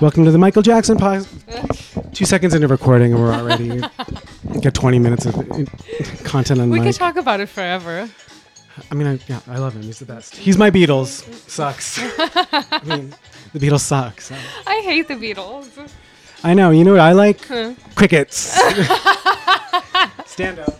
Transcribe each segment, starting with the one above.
Welcome to the Michael Jackson podcast. Two seconds into recording, and we're already got 20 minutes of content on We could talk about it forever. I mean, I, yeah, I love him. He's the best. He's my Beatles. Sucks. I mean, the Beatles sucks. so. I hate the Beatles. I know. You know what I like? Huh. Crickets. Stand up.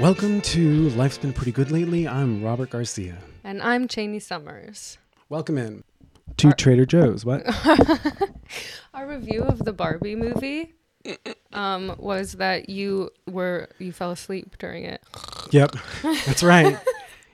Welcome to Life's Been Pretty Good Lately. I'm Robert Garcia. And I'm Chaney Summers. Welcome in to Trader Joe's. What? Our review of the Barbie movie um, was that you were you fell asleep during it. Yep, that's right.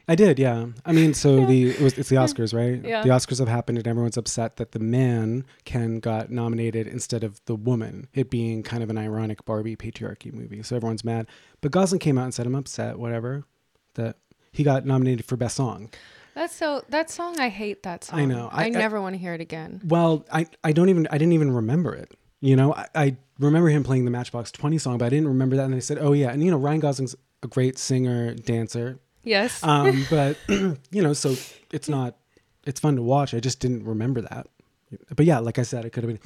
I did, yeah. I mean, so the it was, it's the Oscars, right? Yeah. The Oscars have happened, and everyone's upset that the man Ken got nominated instead of the woman. It being kind of an ironic Barbie patriarchy movie, so everyone's mad. But Gosling came out and said, "I'm upset, whatever." That he got nominated for best song. That's so that song I hate that song. I know. I- I, never want to hear it again. Well, I I don't even I didn't even remember it. You know, I, I remember him playing the Matchbox Twenty song, but I didn't remember that. And I said, "Oh yeah," and you know, Ryan Gosling's a great singer, dancer. Yes. Um, but you know, so it's not it's fun to watch. I just didn't remember that. But yeah, like I said, it could have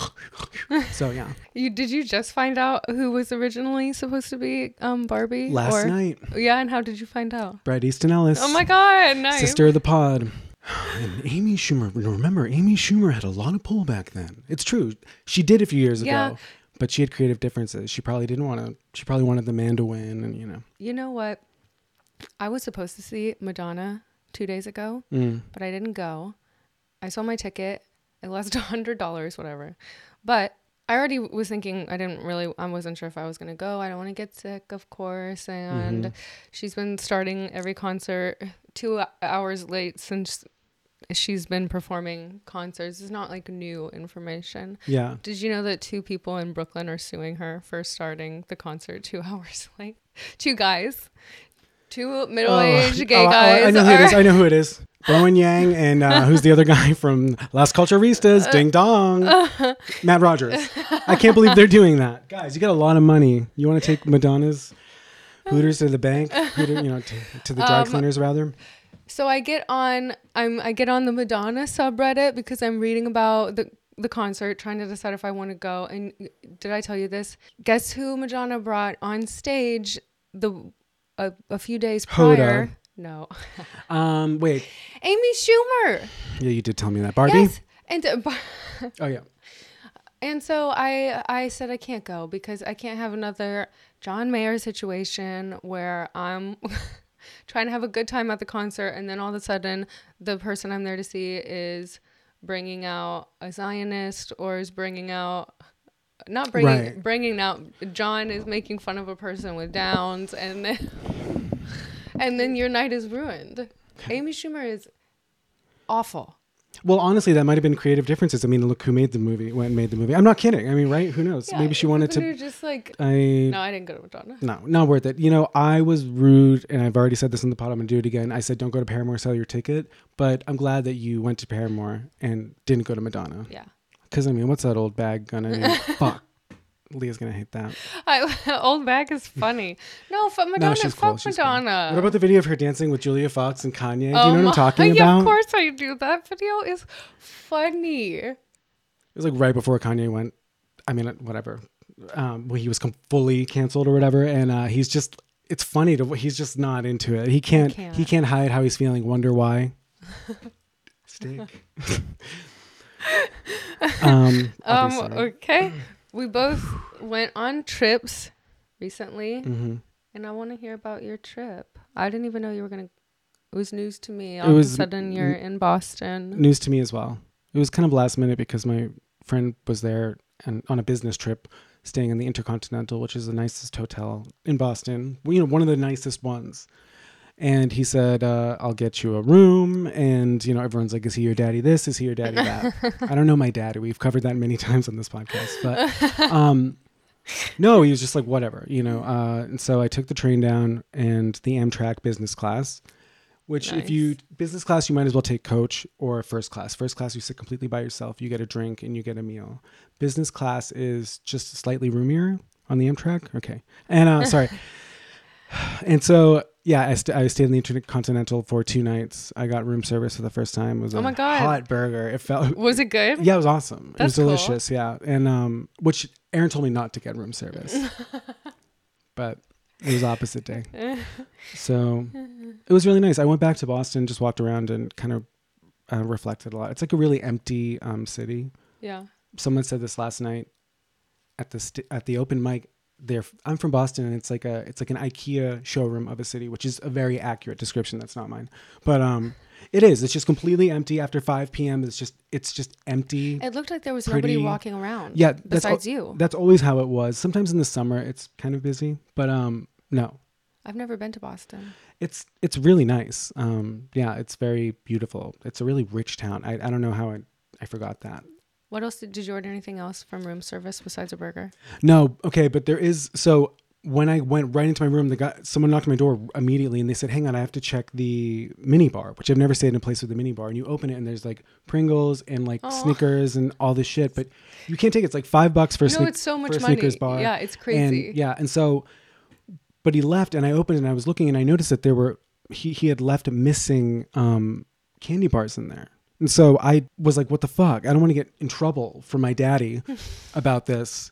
been. so yeah, you did you just find out who was originally supposed to be um Barbie? last Or- night, Yeah, and how did you find out? Bret Easton Ellis, Oh my god, nice. sister of the pod. And Amy Schumer, remember, Amy Schumer had a lot of pull back then. It's true. She did a few years Yeah. ago, but she had creative differences. She probably didn't want to, she probably wanted the man to win, and you know. You know what? I was supposed to see Madonna two days ago, Mm. but I didn't go. I saw my ticket. It lost a hundred dollars, whatever. But I already was thinking I didn't really I wasn't sure if I was gonna go. I don't want to get sick, of course. And Mhm. she's been starting every concert two hours late since she's been performing concerts. It's not like new information. Yeah. Did you know that two people in Brooklyn are suing her for starting the concert two hours late? Two guys, two middle-aged gay oh, oh, guys. I know who it is. I know who it is. Bowen Yang and uh, who's the other guy from Las Culturistas? Uh, Ding dong. Matt Rogers. I can't believe they're doing that, guys. You got a lot of money. You want to take Madonna's Hooters to the bank? Hooter, you know, to, to the dry Um, cleaners rather. So I get on I'm I get on the Madonna subreddit because I'm reading about the the concert, trying to decide if I want to go. And did I tell you this? Guess who Madonna brought on stage the a, a few days Hoda. prior? No, Um, wait. Amy Schumer. Yeah, you did tell me that. Barbie. Yes, and uh, Oh yeah. and so I I said I can't go because I can't have another John Mayer situation where I'm trying to have a good time at the concert and then all of a sudden the person I'm there to see is bringing out a Zionist or is bringing out not bringing Right. bringing out John is making fun of a person with Downs and then and then your night is ruined. Amy Schumer is awful. Well, honestly, that might have been creative differences. I mean, look who made the movie. When made the movie. I'm not kidding. I mean, right? Who knows? Maybe she wanted You're to. just like I no, I didn't go to Madonna. No, not worth it. You know, I was rude, and I've already said this in the pod. I'm gonna do it again. I said, don't go to Paramore, sell your ticket. But I'm glad that you went to Paramore and didn't go to Madonna. Yeah. Because I mean, what's that old bag gonna? do? Fuck, Leah's gonna hate that. I, old bag is funny. No, fuck Madonna. she's cool, fuck she's cool. Madonna. What about the video of her dancing with Julia Fox and Kanye? Do you Oh know what I'm talking yeah, about? of course I do. That video is funny. It was like right before Kanye went. I mean, whatever. Um, when he was com- fully canceled or whatever, and uh, he's just. It's funny to. He's just not into it. He can't. can't. He can't hide how he's feeling. Wonder why. Steak. um. Um. Okay. We both went on trips recently, Mhm. and I want to hear about your trip. I didn't even know you were gonna. It was news to me. All It of a sudden, you're in Boston. News to me as well. It was kind of last minute because my friend was there and on a business trip, staying in the Intercontinental, which is the nicest hotel in Boston. You know, one of the nicest ones. And he said, uh, "I'll get you a room." And you know, everyone's like, "Is he your daddy? This is he your daddy? That?" I don't know my daddy. We've covered that many times on this podcast, but um, no, he was just like whatever, you know. Uh, and so I took the train down and the Amtrak business class, which if you business class you might as well take coach or first class. First class you sit completely by yourself, you get a drink and you get a meal. Business class is just slightly roomier on the Amtrak. Okay, and uh, sorry. And so, yeah, I, st- I stayed in the Intercontinental for two nights. I got room service for the first time. It was Oh a my God. hot burger. It felt Was it good? yeah, it was awesome. That's it was delicious. Yeah, and um, which Aaron told me not to get room service, but it was opposite day. So it was really nice. I went back to Boston, just walked around and kind of uh, reflected a lot. It's like a really empty um, city. Yeah. Someone said this last night at the st- at the open mic. There, I'm from Boston, and it's like a it's like an IKEA showroom of a city, which is a very accurate description. That's not mine, but um, it is. It's just completely empty after 5 p.m. It's just it's just empty. It looked like there was nobody walking around. Yeah, that's al- Besides you. That's always how it was. Sometimes in the summer it's kind of busy, but um, no, I've never been to Boston. it's it's really nice. Um, yeah, it's very beautiful. It's a really rich town. I, I don't know how I I forgot that. What else did, did you order anything else from room service besides a burger? No, okay, but there is so when I went right into my room, the guy someone knocked on my door immediately and they said, "Hang on, I have to check the mini bar," which I've never stayed in a place with a mini bar. And you open it and there's like Pringles and like Aw. Snickers and all this shit, but you can't take it. It's like five bucks for a no, Snick- it's so for much a money. Snickers bar. Yeah, it's crazy. And yeah, and so, but he left, and I opened it and I was looking, and I noticed that there were he he had left missing um, candy bars in there, and so I was like, "What the fuck? I don't want to get in trouble for my daddy about this."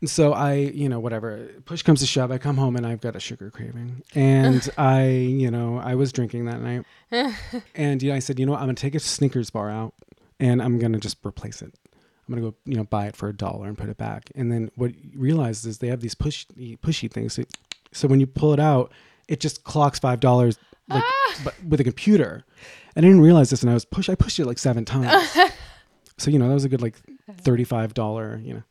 And so I, you know, whatever. Push comes to shove, I come home and I've got a sugar craving, and I, you know, I was drinking that night, and you know, I said, you know what, I'm gonna take a Snickers bar out, and I'm gonna just replace it. I'm gonna go, you know, buy it for a dollar and put it back. And then what you realize is they have these pushy, pushy things. So, so when you pull it out, it just clocks five dollars, like, ah. but with a computer. And I didn't realize this, and I was push. I pushed it like seven times. so you know that was a good like thirty-five dollar, you know,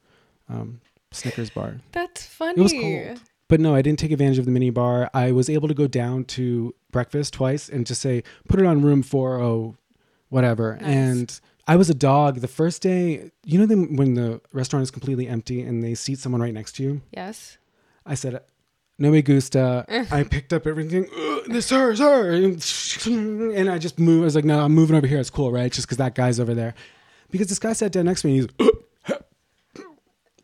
um, Snickers bar. That's funny. It was cold. But no, I didn't take advantage of the mini bar. I was able to go down to breakfast twice and just say, put it on room 40, whatever. Nice. And I was a dog the first day. You know, when the restaurant is completely empty and they seat someone right next to you? Yes. I said, no me gusta. I picked up everything. This her, it's her. And I just moved. I was like, no, I'm moving over here. It's cool, right? Just because that guy's over there. Because this guy sat down next to me and he's,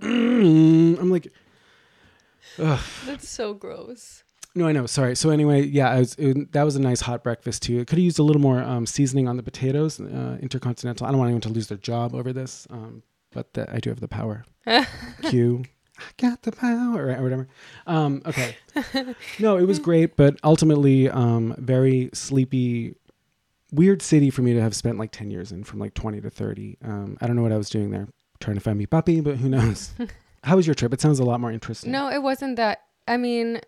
I'm like, That's so gross. No, I know. Sorry. So anyway, yeah, I was, it, that was a nice hot breakfast too. It could have used a little more um, seasoning on the potatoes. Uh, Intercontinental. I don't want anyone to lose their job over this, um, but the, I do have the power. Q. I got the power, or whatever. Um, okay. No, it was great, but ultimately, um, very sleepy, weird city for me to have spent like ten years in, from like twenty to thirty. Um, I don't know what I was doing there, trying to find me puppy, but who knows? How was your trip? It sounds a lot more interesting. No, it wasn't that. I mean,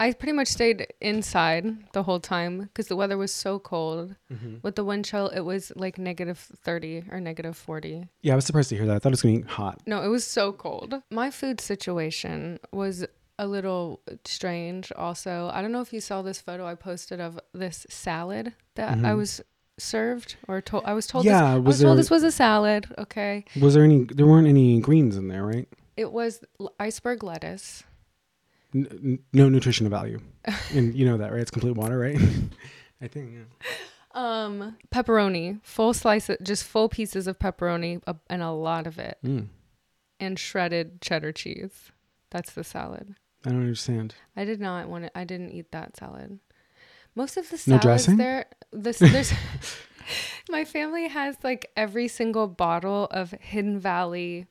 I pretty much stayed inside the whole time because the weather was so cold. Mhm. With the wind chill, it was like negative 30 or negative 40. Yeah, I was surprised to hear that. I thought it was going to be hot. No, it was so cold. My food situation was a little strange also. I don't know if you saw this photo I posted of this salad that I Mhm. was served or told I was told Yeah, this, I was was told this was a salad, okay? Was there any? There weren't any greens in there, right? It was iceberg lettuce. N- n- no nutritional value, and you know that, right? It's complete water, right? I think. Yeah. Um, pepperoni, full slice, of, just full pieces of pepperoni, uh, and a lot of it, Mm, and shredded cheddar cheese. That's the salad. I don't understand. I did not want it. I didn't eat that salad. Most of the No salads dressing? there, this there's. my family has like every single bottle of Hidden Valley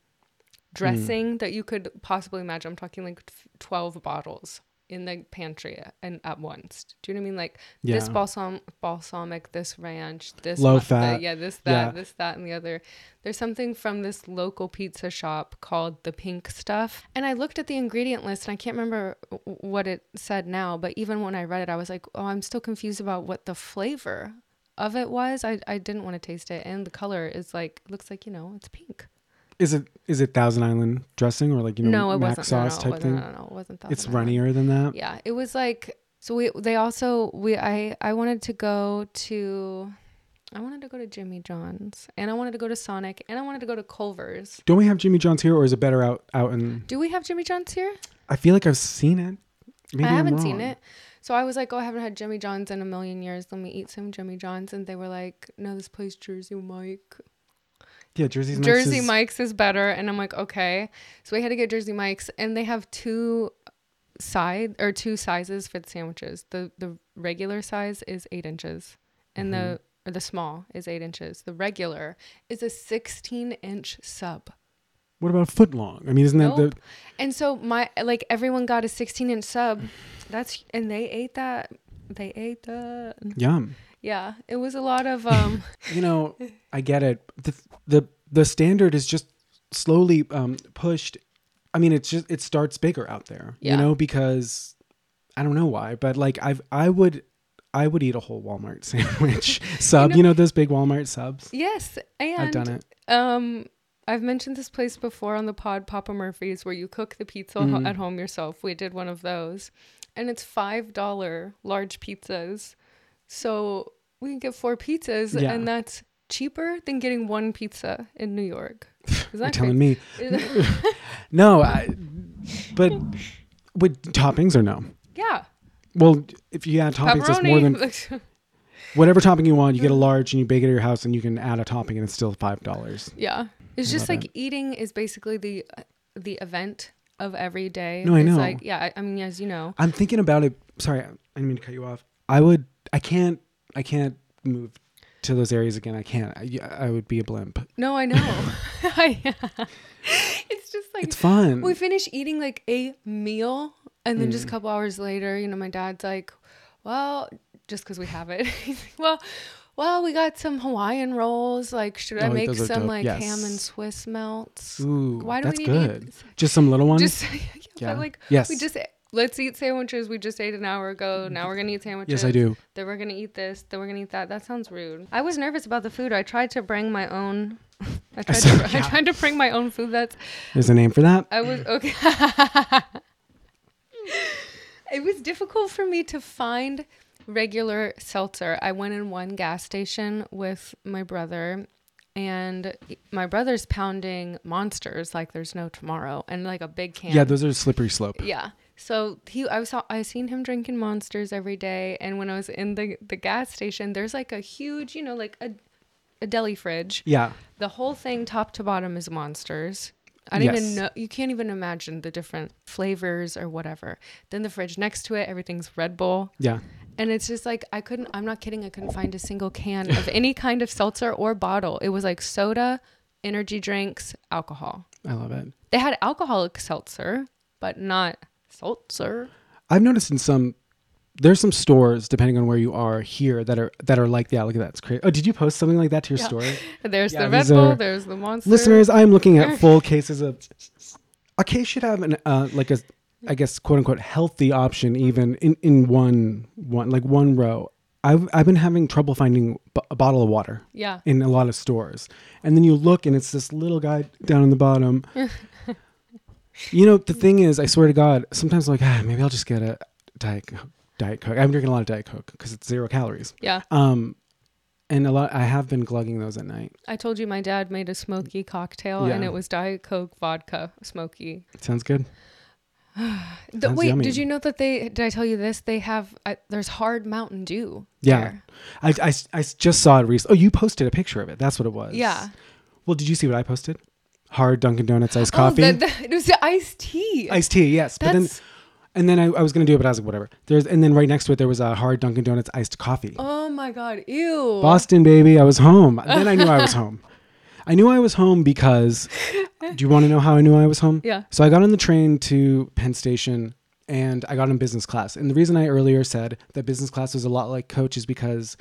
Mm-hmm. dressing that you could possibly imagine. I'm talking like twelve bottles in the pantry and at once. Do you know what I mean? Like this balsam balsamic, this ranch, this low uh, fat, the- yeah, this that, Yeah. this that, and the other. There's something from this local pizza shop called the Pink Stuff, and I looked at the ingredient list and I can't remember what it said now. But even when I read it, I was like, oh, I'm still confused about what the flavor of it was. I I didn't want to taste it, and the color is like looks like you know it's pink. Is it is it Thousand Island dressing or like you know no, it mac wasn't. sauce no, no, type thing? No, no, no, it wasn't that. It's runnier than that. Yeah, it was like so we they also we I I wanted to go to I wanted to go to Jimmy John's, and I wanted to go to Sonic, and I wanted to go to Culver's. Don't we have Jimmy John's here, or is it better out out in? Do we have Jimmy John's here? I feel like I've seen it. Maybe I haven't seen it. So I was like, oh, I haven't had Jimmy John's in a million years. Let me eat some Jimmy John's. And they were like, no, this place Jersey Mike. Yeah, Jersey's Jersey is, Mike's is better. And I'm like, okay. So we had to get Jersey Mike's. And they have two side or two sizes for the sandwiches. The the regular size is eight inches. And Mm-hmm. the or the small is eight inches. The regular is a 16 inch sub. What about foot long? I mean, isn't that the? And so my like everyone got a 16 inch sub. That's and they ate that. They ate that. Yum. Yeah, it was a lot of um. You know, I get it. The the the standard is just slowly um pushed. I mean, it's just it starts bigger out there. Yeah. You know, because I don't know why, but like I've I would I would eat a whole Walmart sandwich sub. know- you know those big Walmart subs. yes, and I've done it. Um, I've mentioned this place before on the pod, Papa Murphy's, where you cook the pizza Mm-hmm. at home yourself. We did one of those, and it's five dollar large pizzas. So we can get four pizzas, Yeah. and that's cheaper than getting one pizza in New York. Is You're that telling me no, I, but with toppings or no? Yeah, Well, if you add toppings, that's more than whatever topping you want. You get a large and you bake it at your house, and you can add a topping, and it's still five dollars. yeah, it's I just like eating is basically the the event of every day. No, I it's know. Like yeah, I, I mean as you know, I'm thinking about it. Sorry, I didn't mean to cut you off. I would. I can't. I can't move to those areas again. I can't. I, I would be a blimp. No, I know. It's just like It's fun. we finish eating like a meal, and then just Mm. a couple hours later, you know, my dad's like, "Well, just because we have it, he's like, well, well, we got some Hawaiian rolls. Like, should I Oh, make those are some dope. like Yes. ham and Swiss melts? Ooh, Why do that's we need good. to eat? Just some little ones. Just yeah, Yeah. but like yes. we just let's eat sandwiches. We just ate an hour ago. Now we're gonna eat sandwiches. yes, I do. Then we're gonna eat this. Then we're gonna eat that. That sounds rude. I was nervous about the food. I tried to bring my own. I tried, saw- to, I tried to bring my own food. That's There's a name for that. I was okay. it was difficult for me to find regular seltzer. I went in one gas station with my brother, and my brother's pounding monsters like there's no tomorrow, and like a big can. Yeah, those are slippery slope. Yeah. So he, I saw, I seen him drinking monsters every day, and when I was in the the gas station, there's like a huge, you know, like a a deli fridge. Yeah. The whole thing, top to bottom, is monsters. I don't even know. You can't even imagine the different flavors or whatever. Then the fridge next to it, everything's Red Bull, Yeah. and it's just like I couldn't. I'm not kidding. I couldn't find a single can of any kind of seltzer or bottle. It was like soda, energy drinks, alcohol. I love it. They had alcoholic seltzer, but not seltzer. I've noticed in some there's some stores depending on where you are here that are that are like yeah look at that it's crazy oh did you post something like that to your Yeah. story There's Yeah, the Red Bull. are- There's the monster. listeners i'm looking at full cases of a case should have an uh, like a i guess quote unquote healthy option even in in one one like one row i've i've been having trouble finding b- a bottle of water Yeah. in a lot of stores and then you look and it's this little guy down in the bottom you know the thing is i swear to god sometimes i'm like ah, maybe i'll just get a diet Coke- diet coke i'm drinking a lot of diet coke because it's zero calories Yeah. um and a lot i have been glugging those at night I told you my dad made a smoky cocktail and it was Diet Coke, vodka, smoky. sounds good The, Sounds wait, yummy. did you know that they, did I tell you this? They have, uh, there's hard Mountain Dew. Yeah. there. I, I, I just saw it recently. Oh, you posted a picture of it. That's what it was. Yeah. Well, did you see what I posted? Hard Dunkin' Donuts iced oh, coffee. Oh, the, the, it was the iced tea. iced tea, yes. But then, and then I, I was gonna do it, but I was like, whatever. There's, and then right next to it, there was a hard Dunkin' Donuts iced coffee. oh my God. Ew. Boston, baby. I was home. Then I knew I was home. I knew I was home because. Do you want to know how I knew I was home? Yeah. So I got on the train to Penn Station and I got in business class. And the reason I earlier said that business class was a lot like coach is because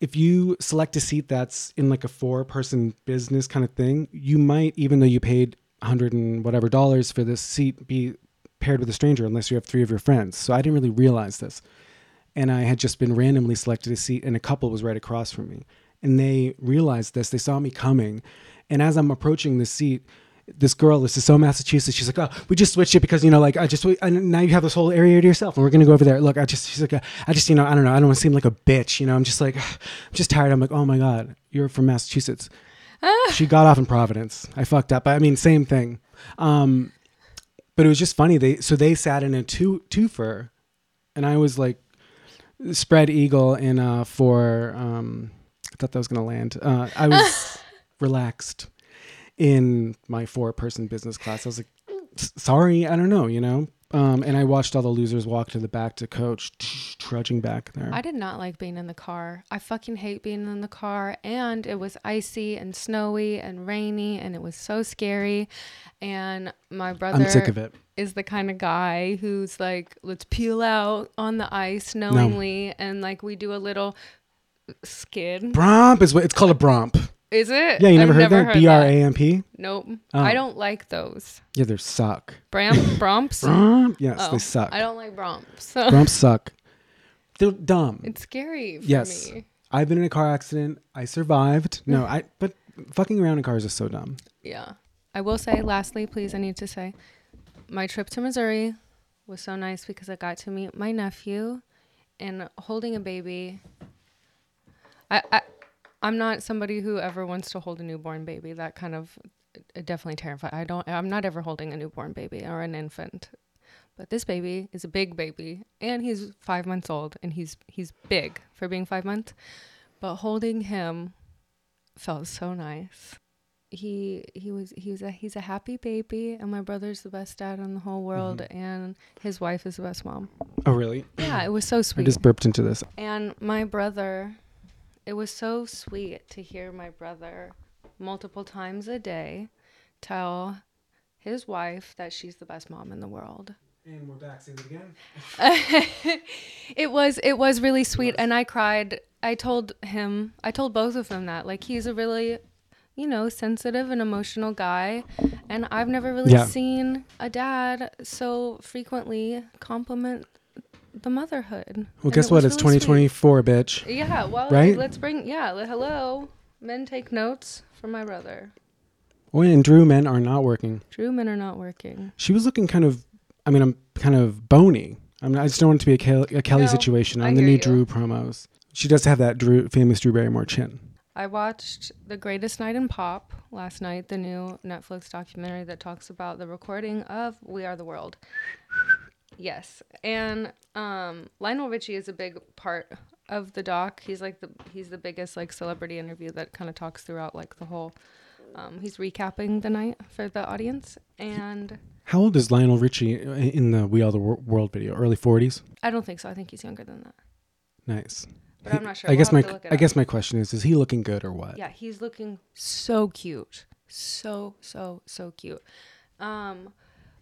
if you select a seat that's in like a four person business kind of thing, you might, even though you paid hundred and whatever dollars for this seat, be paired with a stranger unless you have three of your friends. So I didn't really realize this. And I had just been randomly selected a seat and a couple was right across from me. And they realized this, they saw me coming. And as I'm approaching the seat, this girl, this is so Massachusetts. She's like, oh, we just switched it because you know, like I just and now you have this whole area to yourself, and we're gonna go over there. Look, I just she's like, I just you know, I don't know, I don't want to seem like a bitch. You know, I'm just like, I'm just tired. I'm like, oh my god, you're from Massachusetts. she got off in Providence. I fucked up. But I mean, same thing. Um, but it was just funny. They so they sat in a two twofer, and I was like spread eagle in uh for um I thought that was gonna land. Uh, I was relaxed in my four person business class. I was like, sorry, I don't know, you know. Um, and I watched all the losers walk to the back to coach, trudging back there. I did not like being in the car. I fucking hate being in the car. And it was icy and snowy and rainy and it was so scary. And my brother I'm sick of it. is the kind of guy who's like, let's peel out on the ice knowingly. And like we do a little skid. Bromp is what it's called a bromp. Is it? Yeah, you never I've heard that? B R A M P? Nope. Oh. I don't like those. Yeah, they suck. Bram Bromps? Bromp? Yes, Oh, they suck. I don't like Bromps. So Bromps suck. They're dumb. it's scary for Yes. me. I've been in a car accident. I survived. No, I but fucking around in cars is so dumb. Yeah. I will say, lastly, please, I need to say, my trip to Missouri was so nice because I got to meet my nephew and holding a baby. I, I I'm not somebody who ever wants to hold a newborn baby. That kind of it definitely terrified. I don't. I'm not ever holding a newborn baby or an infant. But this baby is a big baby, and he's five months old, and he's he's big for being five months. But holding him felt so nice. He he was he was a he's a happy baby, and my brother's the best dad in the whole mm-hmm. world, and his wife is the best mom. Oh really? Yeah, it was so sweet. I just burped into this. And my brother, it was so sweet to hear my brother multiple times a day tell his wife that she's the best mom in the world. And we're back seeing it again. it was it was really sweet and I cried. I told him, I told both of them that like he's a really you know, sensitive and emotional guy and I've never really Yeah. seen a dad so frequently compliment the motherhood. Well, And guess it what? It's really sweet. 2024, bitch. Yeah, well, Right? let's bring yeah. Hello, men take notes from my brother. Oh, and Drew men are not working. Drew men are not working. She was looking kind of. I mean, I'm kind of bony. I mean, I just don't want it to be a Kelly, a Kelly No, situation on the new you. Drew promos. She does have that Drew famous Drew Barrymore chin. I watched The Greatest Night in Pop last night, the new Netflix documentary that talks about the recording of We Are the World. Yes, and um, Lionel Richie is a big part of the doc. He's like the he's the biggest like celebrity interview that kind of talks throughout like the whole. Um, he's recapping the night for the audience, and How old is Lionel Richie in the We Are the World video? Early 40s. I don't think so. I think he's younger than that. Nice. But I'm not sure. I We'll guess my I up. guess my question is: Is he looking good or what? Yeah, he's looking so cute. So, so, so cute. Um,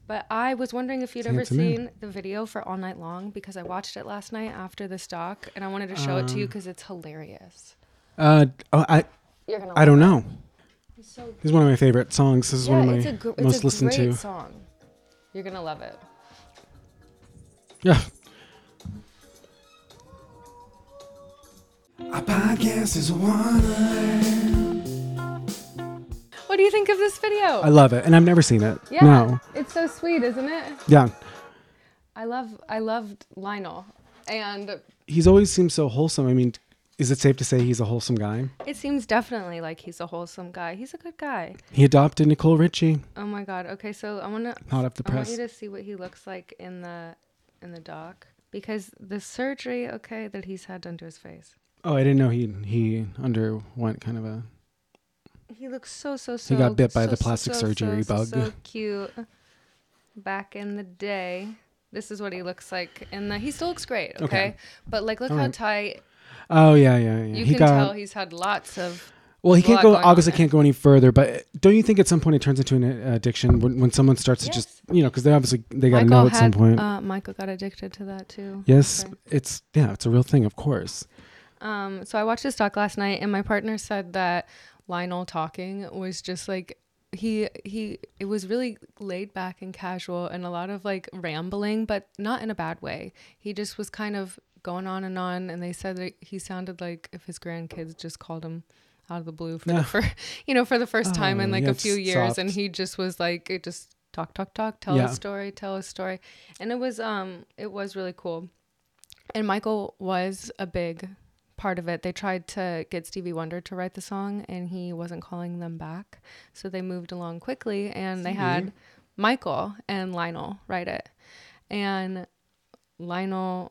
but I was wondering if you'd He's ever handsome man. seen the video for All Night Long because I watched it last night after this doc and I wanted to show it to you Um, because it's hilarious. Uh, oh, I You're gonna I don't love know. it. He's so This is one of my favorite songs. This is yeah, one of my a, gr- it's most a listened great to. song. You're gonna love it. Yeah. Our podcast is a wonderland. What do you think of this video? I love it, and I've never seen it. yeah, No. it's so sweet, isn't it? Yeah. I love I loved Lionel, and He's always seemed so wholesome. I mean, is it safe to say he's a wholesome guy? it seems definitely like he's a wholesome guy. He's a good guy. He adopted Nicole Richie. Oh my god. Okay, so I wanna Hot off the press. I want you to see what he looks like in the in the doc because the surgery, okay, that he's had done to his face. Oh, I didn't know he he underwent kind of a. He looks so so so. He got bit by so, the plastic so, surgery so, bug. So cute. Back in the day, this is what he looks like, and he still looks great. Okay, Okay. but like, look All how right. tight. Oh yeah, yeah, yeah. You he can got. tell he's had lots of. well, he can't go. Obviously, can't go any further. But don't you think at some point it turns into an uh, addiction when, when someone starts to just you know because they obviously they got to know at some point. Uh, Michael got addicted to that too. yes, okay. it's yeah, it's a real thing, of course. Um, so I watched this talk last night, and my partner said that Lionel talking was just like he he it was really laid back and casual and a lot of like rambling, but not in a bad way. He just was kind of going on and on, and they said that he sounded like if his grandkids just called him out of the blue for the first, you know, for the first time in Oh, like yeah, a few years, and he just was like, it just talk, talk, talk, tell Yeah. a story, tell a story, and it was um, it was really cool, and Michael was a big part of it. They tried to get Stevie Wonder to write the song, and he wasn't calling them back, so they moved along quickly, and they had Michael and Lionel write it, and Lionel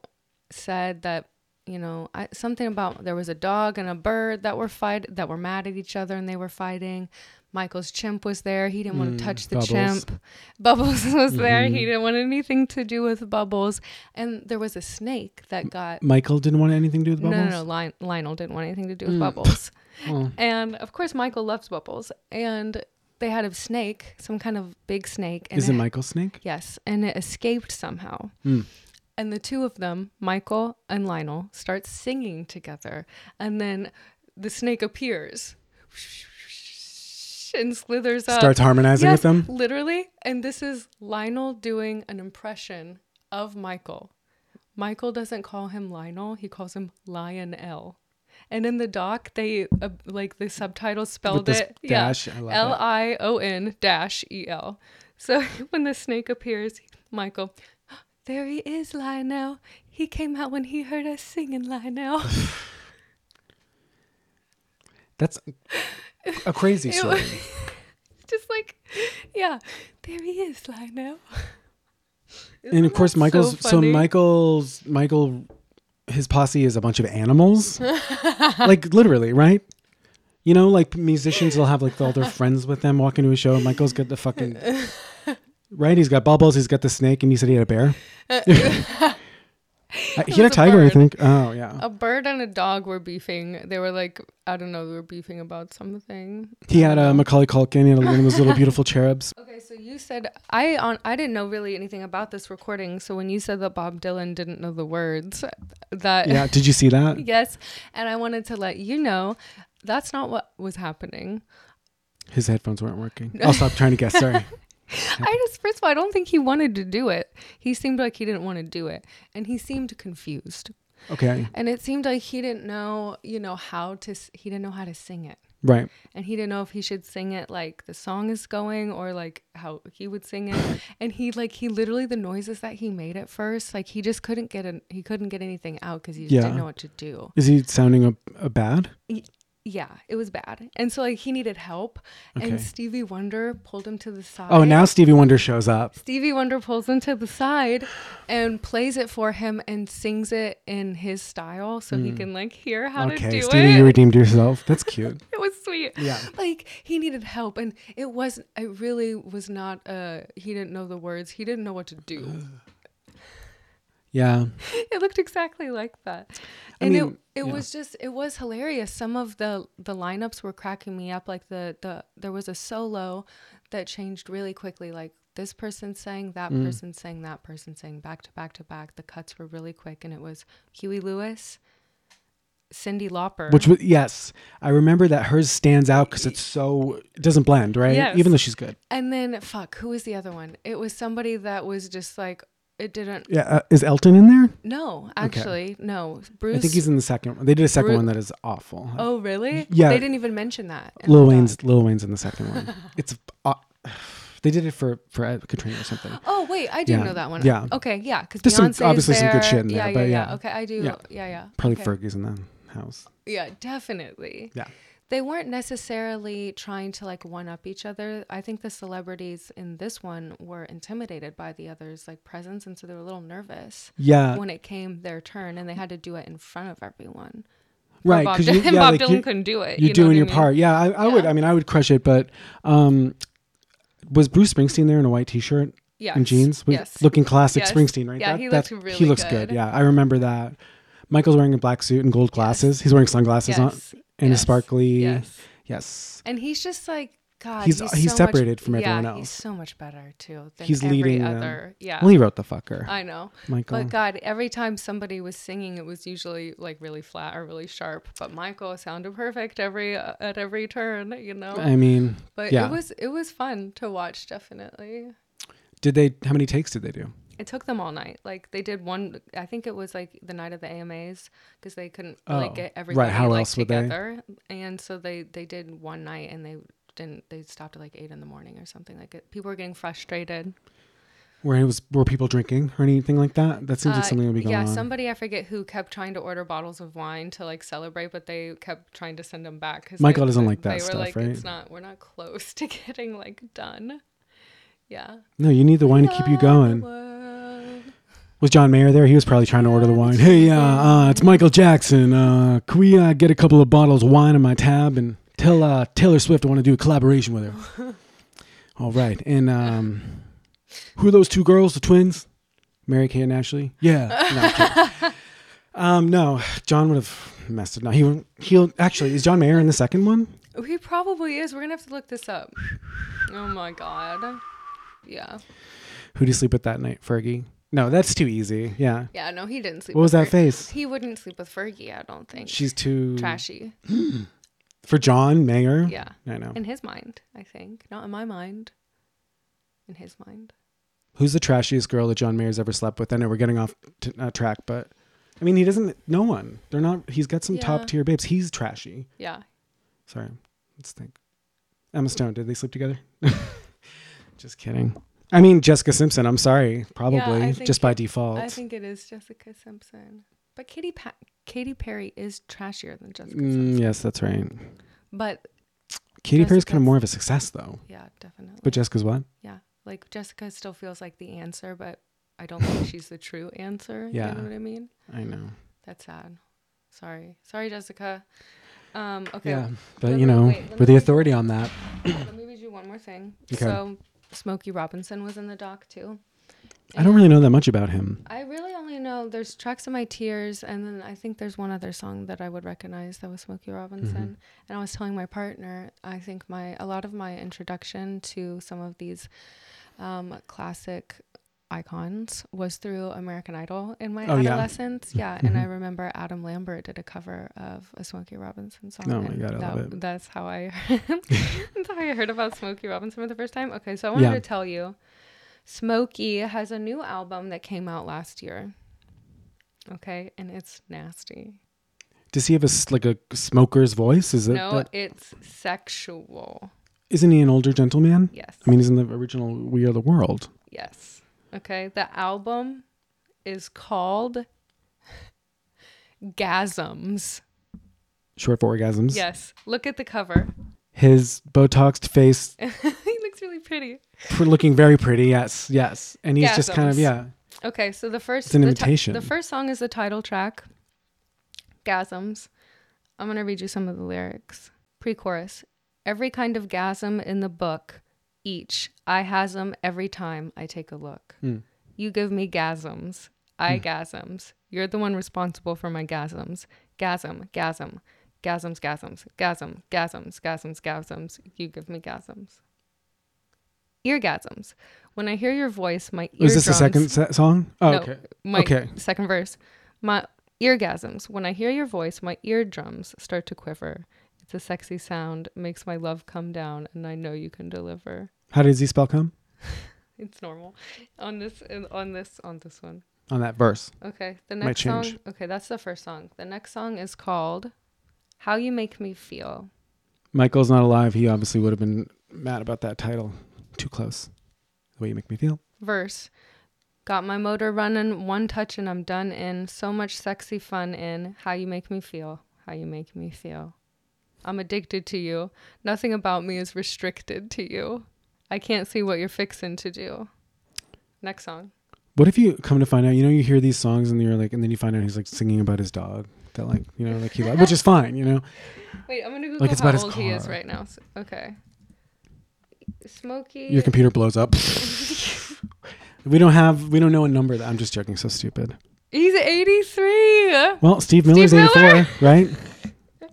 said that you know I, something about there was a dog and a bird that were fight that were mad at each other and they were fighting. Michael's chimp was there. He didn't want Mm, to touch the Bubbles. chimp. Bubbles was there. He Mhm. didn't want anything to do with Bubbles. And there was a snake that got Michael didn't want anything to do with bubbles. no, no. Lion, Lionel didn't want anything to do with Mm. Bubbles. Oh. And of course, Michael loves Bubbles. And they had a snake, some kind of big snake. And Is it Michael's snake? Yes, and it escaped somehow. Mm. And the two of them, Michael and Lionel, start singing together. And then the snake appears and slithers up. Starts harmonizing Yes, with them. Literally. And this is Lionel doing an impression of Michael. Michael doesn't call him Lionel, he calls him Lionel. And in the doc, they uh, like the subtitle spelled it. dash, it. L I O N dash E L. So when the snake appears, Michael, there he is, Lionel. He came out when he heard us singing, Lionel. That's a crazy It story. was- Just like, yeah, there he is, Lionel. and of course, Michael's so, funny? Michael's Michael, his posse is a bunch of animals, like literally, right? You know, like musicians will have like all their friends with them walking to a show. Michael's got the fucking right. He's got bubbles. He's got the snake, and he said he had a bear. He had a tiger, I think. Oh yeah. A bird and a dog were beefing. They were like, I don't know, they were beefing about something. He had a. Macaulay Culkin. He had one of those little beautiful cherubs. Okay, so you said I on I didn't know really anything about this recording. So when you said that Bob Dylan didn't know the words, that Yeah. Did you see that? yes, and I wanted to let you know that's not what was happening. His headphones weren't working. I'll stop trying to guess. Sorry. I just first of all, I don't think he wanted to do it. He seemed like he didn't want to do it, and he seemed confused. Okay. And it seemed like he didn't know, you know, how to. He didn't know how to sing it. Right. and he didn't know if he should sing it like the song is going or like how he would sing it and he like he literally the noises that he made at first like he just couldn't get an he couldn't get anything out because he just Yeah. didn't know what to do Is he sounding a, a uh, bad? Yeah it was bad and so like he needed help Okay. and stevie wonder pulled him to the side Oh, now Stevie Wonder shows up. Stevie Wonder pulls him to the side and plays it for him and sings it in his style so he can like hear how to Hmm. okay, do Stevie, it. you redeemed yourself. That's cute. it was sweet. Yeah. Like he needed help and it wasn't it really was not uh he didn't know the words. He didn't know what to do. Yeah. it looked exactly like that. I And mean, it it yeah. was just it was hilarious. Some of the the lineups were cracking me up like the the there was a solo that changed really quickly like this person sang, that Mm. person sang, that person sang back to back to back. The cuts were really quick and it was Huey Lewis, Cyndi Lauper. Which was yes, I remember that hers stands out because it's so it doesn't blend, right? Yes. Even though she's good. And then fuck, who was the other one? It was somebody that was just like it didn't. Yeah. Uh, is Elton in there? No, actually, no. Bruce. I think he's in the second one. They did a second Bru- one that is awful. Oh really? Yeah. They didn't even mention that. in Lil the Wayne's doc. Lil Wayne's in the second one. It's uh, they did it for for Ed Katrina or something. Oh wait, I do Yeah, know that one. yeah. Okay, yeah, because There's some- Beyonce obviously is some good shit in yeah, there, yeah, but yeah. yeah. Okay, I do. Yeah. Yeah, yeah. Probably okay. Fergie's in the house. Yeah, definitely. Yeah. They weren't necessarily trying to like one up each other. I think the celebrities in this one were intimidated by the others' like presence, and so they were a little nervous Yeah. when it came their turn, and they had to do it in front of everyone. Right. Bob, Because you, yeah, Bob like Dylan couldn't do it. you're you know doing your mean? part. Yeah, I, I would. I mean, I would crush it. But um, was Bruce Springsteen there in a white T-shirt Yes. and jeans, with, Yes. looking classic Yes. Springsteen, right? Yeah, That- he that- looked He really looks good. good. Yeah, I remember that. Michael's wearing a black suit and gold glasses. He's wearing sunglasses on Yes. and a sparkly. Yes. Yes. And he's just like God. He's- He's he's so separated much, from everyone yeah, He's so much better too. Than He's every leading them. Yeah. Well, he wrote the fucker, I know. Michael. But God, every time somebody was singing, it was usually like really flat or really sharp. But Michael sounded perfect every uh, at every turn, you know. I mean, but yeah. it was it was fun to watch. Definitely, did they? How many takes did they do? It took them all night. Like they did one. I think it was like the night of the AMAs because they couldn't Oh, like get everything right, how like else would they? together, and so they they did one night and they didn't. They stopped at like eight in the morning or something like it. People were getting frustrated. Where it was were people drinking or anything like that? That seems like Uh, something would be going yeah, on. somebody I forget who kept trying to order bottles of wine to like celebrate, but they kept trying to send them back because Michael doesn't like that They were stuff, like, right? "It's not. We're not close to getting like done." Yeah. no, you need the wine to keep you going. Was John Mayer there? He was probably trying to order the wine. Hey, uh, uh, it's Michael Jackson. Uh, can we uh, get a couple of bottles of wine in my tab and tell uh, Taylor Swift I want to do a collaboration with her? All right. And um, who are those two girls, the twins? Mary-Kate and Ashley? Yeah. No, um, no, John would have messed it up. He would, he'll actually, is John Mayer in the second one? He probably is. We're gonna have to look this up. Oh my god. Yeah. Who do you sleep with that night? Fergie? No, that's too easy. Yeah. Yeah. No, he didn't sleep. What was that face? He wouldn't sleep with Fergie. I don't think. She's too trashy. for John Mayer. Yeah. I know. In his mind, I think. Not in my mind. In his mind. Who's the trashiest girl that John Mayer's ever slept with? I know we're getting off t- uh, track, but I mean, he doesn't. No one. They're not. He's got some Yeah. top tier babes. He's trashy. Yeah. Sorry. Let's think. Emma Stone. Did they sleep together? Just kidding. I mean, Jessica Simpson. I'm sorry. Probably think just by default. I think it is Jessica Simpson. But Katy pa- Katy Perry is trashier than Jessica Mm, yes, that's right. But Katy Perry's kind of more of a success though. yeah, definitely. But Jessica's what? yeah, like Jessica still feels like the answer, but I don't think she's the true answer. Yeah. You know what I mean? I know. That's sad. Sorry. Sorry, Jessica. Um, okay. Yeah, but Let you me- know, wait, we're the authority on that. Let me read you one more thing. Okay. So, Smokey Robinson was in the doc too. I don't really know that much about him. I really only know there's tracks of my tears, and then I think there's one other song that I would recognize that was Smokey Robinson. Mm-hmm. And I was telling my partner, I think my a lot of my introduction to some of these um, classic icons was through American Idol in my Oh, yeah. adolescence. Yeah, and I Mhm. remember Adam Lambert did a cover of a Smokey Robinson song. Oh my God, I that, love it. That's how I that's how I heard about Smokey Robinson for the first time. Okay, so I wanted Yeah. to tell you, Smokey has a new album that came out last year. Okay, and it's nasty. Does he have a like a smoker's voice? Is it? no, that- it's sexual. isn't he an older gentleman? Yes. I mean, he's in the original We Are the World. yes. Okay, the album is called Gasms. Short for orgasms. Yes. Look at the cover. His Botoxed face, he looks really pretty. pr- looking very pretty. Yes, yes. And he's just kind of yeah. Okay, so the first It's an the ti- imitation. the first song is the title track, Gasms. I'm gonna read you some of the lyrics. Pre-chorus: Every kind of gasm in the book, each I has 'em every time I take a look. Hmm. You give me gasms, I gasms. You're the one responsible for my gasms. Gasm, gasm, gasms, gasms, gasm, gasms, gasms, gasms. You give me gasms. Eargasms. When I hear your voice, my eardrums. Was this the second se- song? Oh, No, okay. my Okay. second verse. My eargasms. When I hear your voice, my eardrums start to quiver. A sexy sound, makes my love come down, and I know you can deliver. How does he spell come It's normal on this on this on this one. on that verse? Okay, the Might next song. change. Okay, that's the first song. The next song is called "How You Make Me Feel." Michael's not alive. He obviously would have been mad about that title. Too close. The way you make me feel. Verse. Got my motor running, one touch and I'm done in. So much sexy fun in how you make me feel. How you make me feel. I'm addicted to you. Nothing about me is restricted to you. I can't see what you're fixing to do. Next song. What if you come to find out? You know, you hear these songs and you're like, and then you find out he's like singing about his dog that like you know like he loves, which is fine. You know, Wait, I'm gonna Google Like it's how about his old he is right now. S- Okay. Smokey. your computer blows up. we don't have. We don't know a number. That I'm just joking. So stupid. He's 83. Well, Steve Miller's Steve 84, right?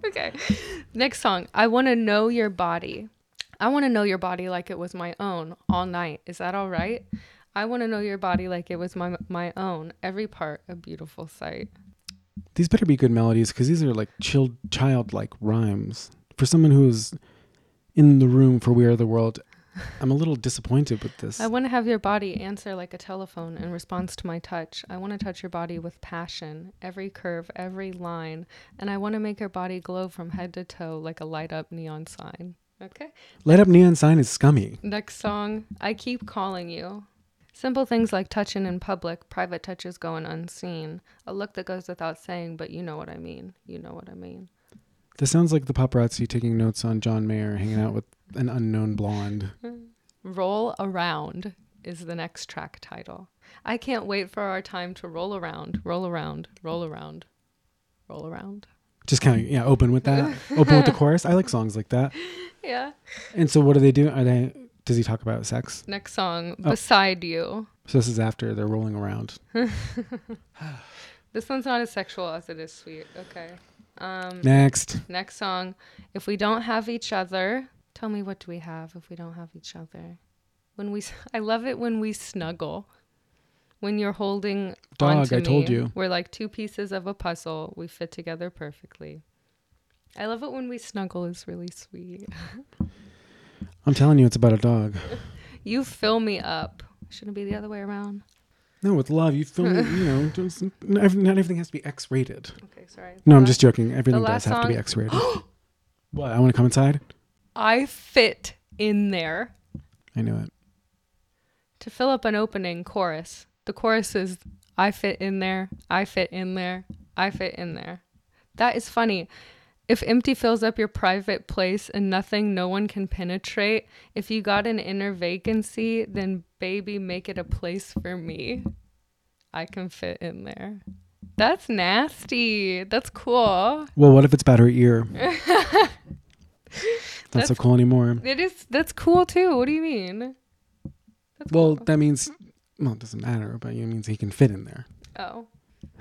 okay. Next song. I want to know your body. I want to know your body like it was my own all night. Is that all right? I want to know your body like it was my my own. Every part a beautiful sight. These better be good melodies because these are like chill, childlike rhymes for someone who's in the room for We Are the World I'm a little disappointed with this. I want to have your body answer like a telephone in response to my touch. I want to touch your body with passion, every curve, every line, and I want to make your body glow from head to toe like a light up neon sign. Okay? Light up neon sign is scummy. Next song, I Keep Calling You. Simple things like touching in public, private touches going unseen, a look that goes without saying, but you know what I mean. You know what I mean. This sounds like the paparazzi taking notes on John Mayer hanging out with an unknown blonde. Roll Around is the next track title. I can't wait for our time to roll around, roll around, roll around, roll around. Just kind of yeah, open with that. open with the chorus. I like songs like that. Yeah. And so what do they do? Are they does he talk about sex? Next song, Oh. Beside You. So this is after they're rolling around. This one's not as sexual as it is sweet. Okay. Um, Next. next song, If We Don't Have Each Other. Tell me, what do we have if we don't have each other? When we, I love it when we snuggle. When you're holding Dog, onto I told you. We're like two pieces of a puzzle. We fit together perfectly. I love it when we snuggle. is really sweet. I'm telling you, it's about a dog. You fill me up. Shouldn't it be the other way around. No, with love, you film. you know, just- not everything has to be X-rated. Okay, sorry. No, I'm just joking. Everything does have to be X-rated. what? I want to come inside. I fit in there. I knew it. to fill up an opening chorus. The chorus is I fit in there, I fit in there, I fit in there. That is funny. If empty fills up your private place and nothing no one can penetrate, if you got an inner vacancy, then baby make it a place for me. I can fit in there. That's nasty. That's cool. Well, what if it's about her ear? Not so cool anymore. It is that's cool too. What do you mean? That's Well, cool. that means, well, it doesn't matter, but it means he can fit in there. oh.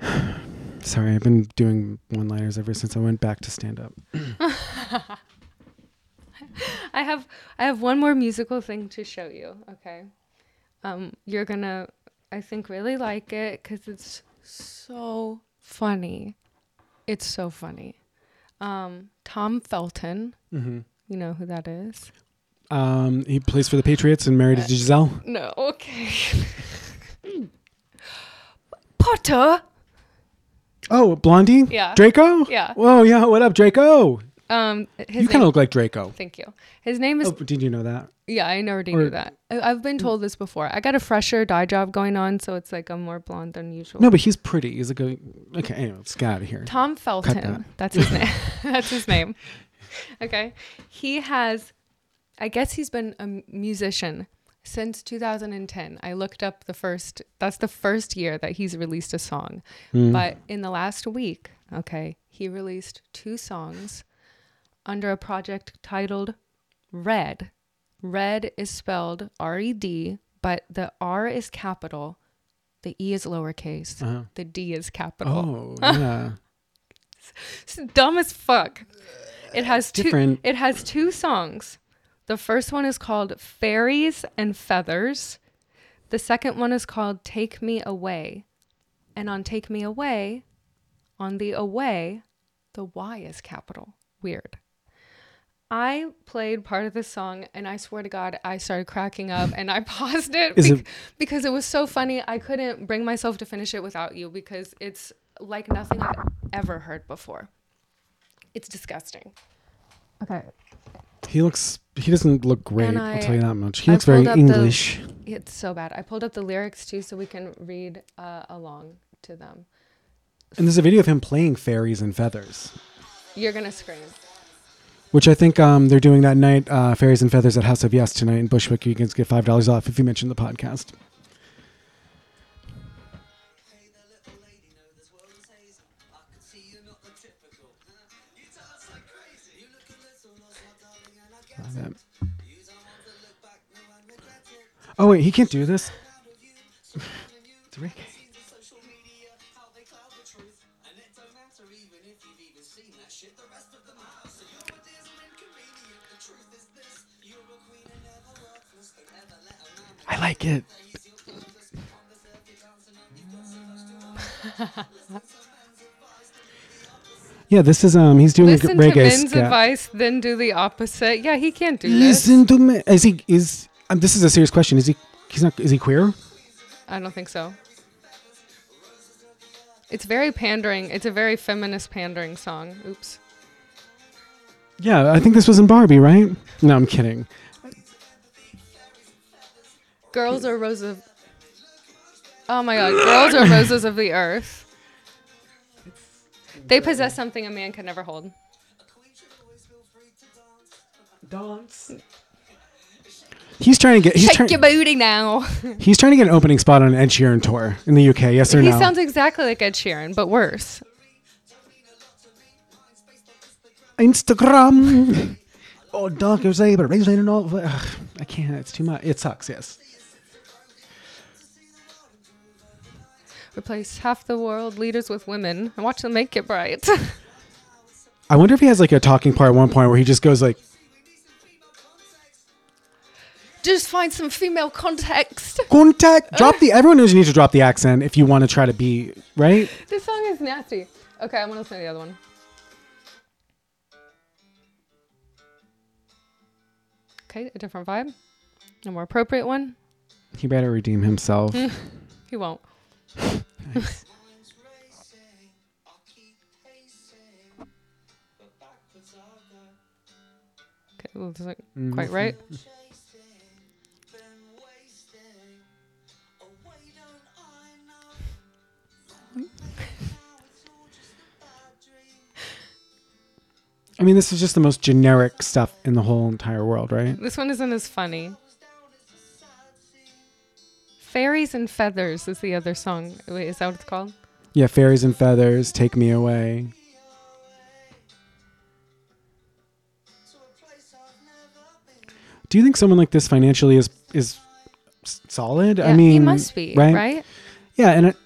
Sorry, I've been doing one-liners ever since I went back to stand up. I have I have one more musical thing to show you. Okay, um, you're gonna I think really like it because it's so funny. It's so funny. Um, Tom Felton, Mm-hmm. You know who that is? Um, he plays for the Patriots and married to Gisele. No, okay. Potter. Oh, Blondie. Yeah. Draco. Yeah. Whoa, yeah. What up, Draco? Um, his you kind of look like Draco. Thank you. His name is Oh, did you know that? Yeah, I already Or- knew that. I, I've been told this before. I got a fresher dye job going on, so it's like I'm more blonde than usual. No, but he's pretty. He's like a. Okay, anyway, let's get out of here. Tom that. Felton. That's his name. That's his name. Okay. He has, I guess he's been a musician since 2010. I looked up the first, that's the first year that he's released a song. Mm. But in the last week, okay, he released two songs under a project titled Red. Red is spelled R E D, but the R is capital, the E is lowercase, Uh-huh. the D is capital. Oh, yeah. It's dumb as fuck. It has two. It has two songs. The first one is called "Fairies and Feathers." The second one is called "Take Me Away," and on "Take Me Away," on the "away," the Y is capital. Weird. I played part of this song, and I swear to God, I started cracking up, and I paused it, bec- it- because it was so funny. I couldn't bring myself to finish it without you because it's like nothing I've ever heard before. It's disgusting. Okay. He looks. He doesn't look great. And I'll tell you that much. He I looks very pulled up the- English. It's so bad. I pulled up the lyrics too so we can read uh, along to them. And there's a video of him playing fairies and feathers, You're going to scream. which I think um, they're doing that night. Uh, fairies and feathers at House of Yes tonight in Bushwick. You can get five dollars off if you mention the podcast. You're dancing and you've got so much to offer. Yeah, this is um. He's doing Listen a to men's scat. advice, then do the opposite. Yeah, he can't do this. Listen to me. Is he is? Um, this is a serious question. Is he? He's not. Is he queer? I don't think so. It's very pandering. It's a very feminist pandering song. Oops. Yeah, I think this was in Barbie, right? No, I'm kidding. Girls are roses. Oh my god, girls are roses of the earth. They possess something a man can never hold. Dance. He's trying to get. He's Shake trying. your booty now. He's trying to get an opening spot on an Ed Sheeran tour in the UK. Yes or he no? He sounds exactly like Ed Sheeran, but worse. Instagram. oh, say, but raising and all. I can't. It's too much. It sucks. Yes. Replace half the world leaders with women and watch them make it bright. I wonder if he has like a talking part at one point where he just goes like, Just find some female context. "Contact." Drop the. Everyone knows you need to drop the accent if you want to try to be right. This song is nasty. Okay, I'm gonna listen to the other one. Okay, a different vibe. A more appropriate one. He better redeem himself. He won't. Mind's racing, I keep pacing, but backwards I go. Okay, well, this isn't Mm-hmm. quite right. I mean, this is just the most generic stuff in the whole entire world, right? This one isn't as funny. Fairies and Feathers is the other song. Wait, is that what it's called? Yeah, fairies and feathers, take me away. To a place I've never been. Do you think someone like this financially is is solid? I mean, he must be, right? right? Yeah, and it,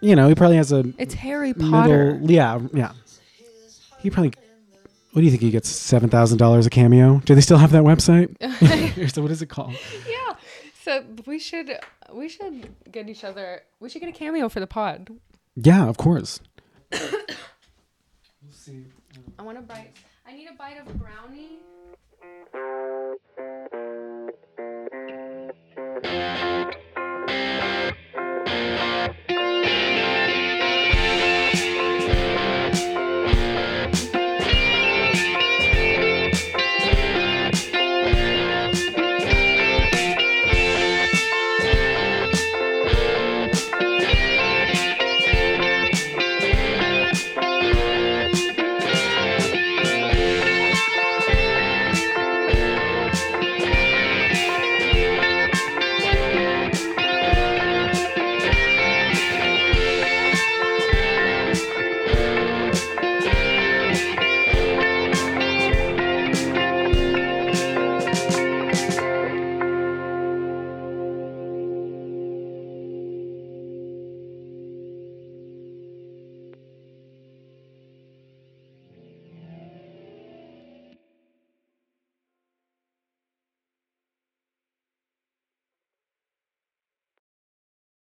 you know, he probably has a It's Harry Potter. middle. Yeah, yeah. He probably. What do you think he gets? Seven thousand dollars a cameo? Do they still have that website? so what is it called? Yeah. So we should we should get each other. We should get a cameo for the pod. Yeah, of course. We'll see. I want a bite. I need a bite of brownie.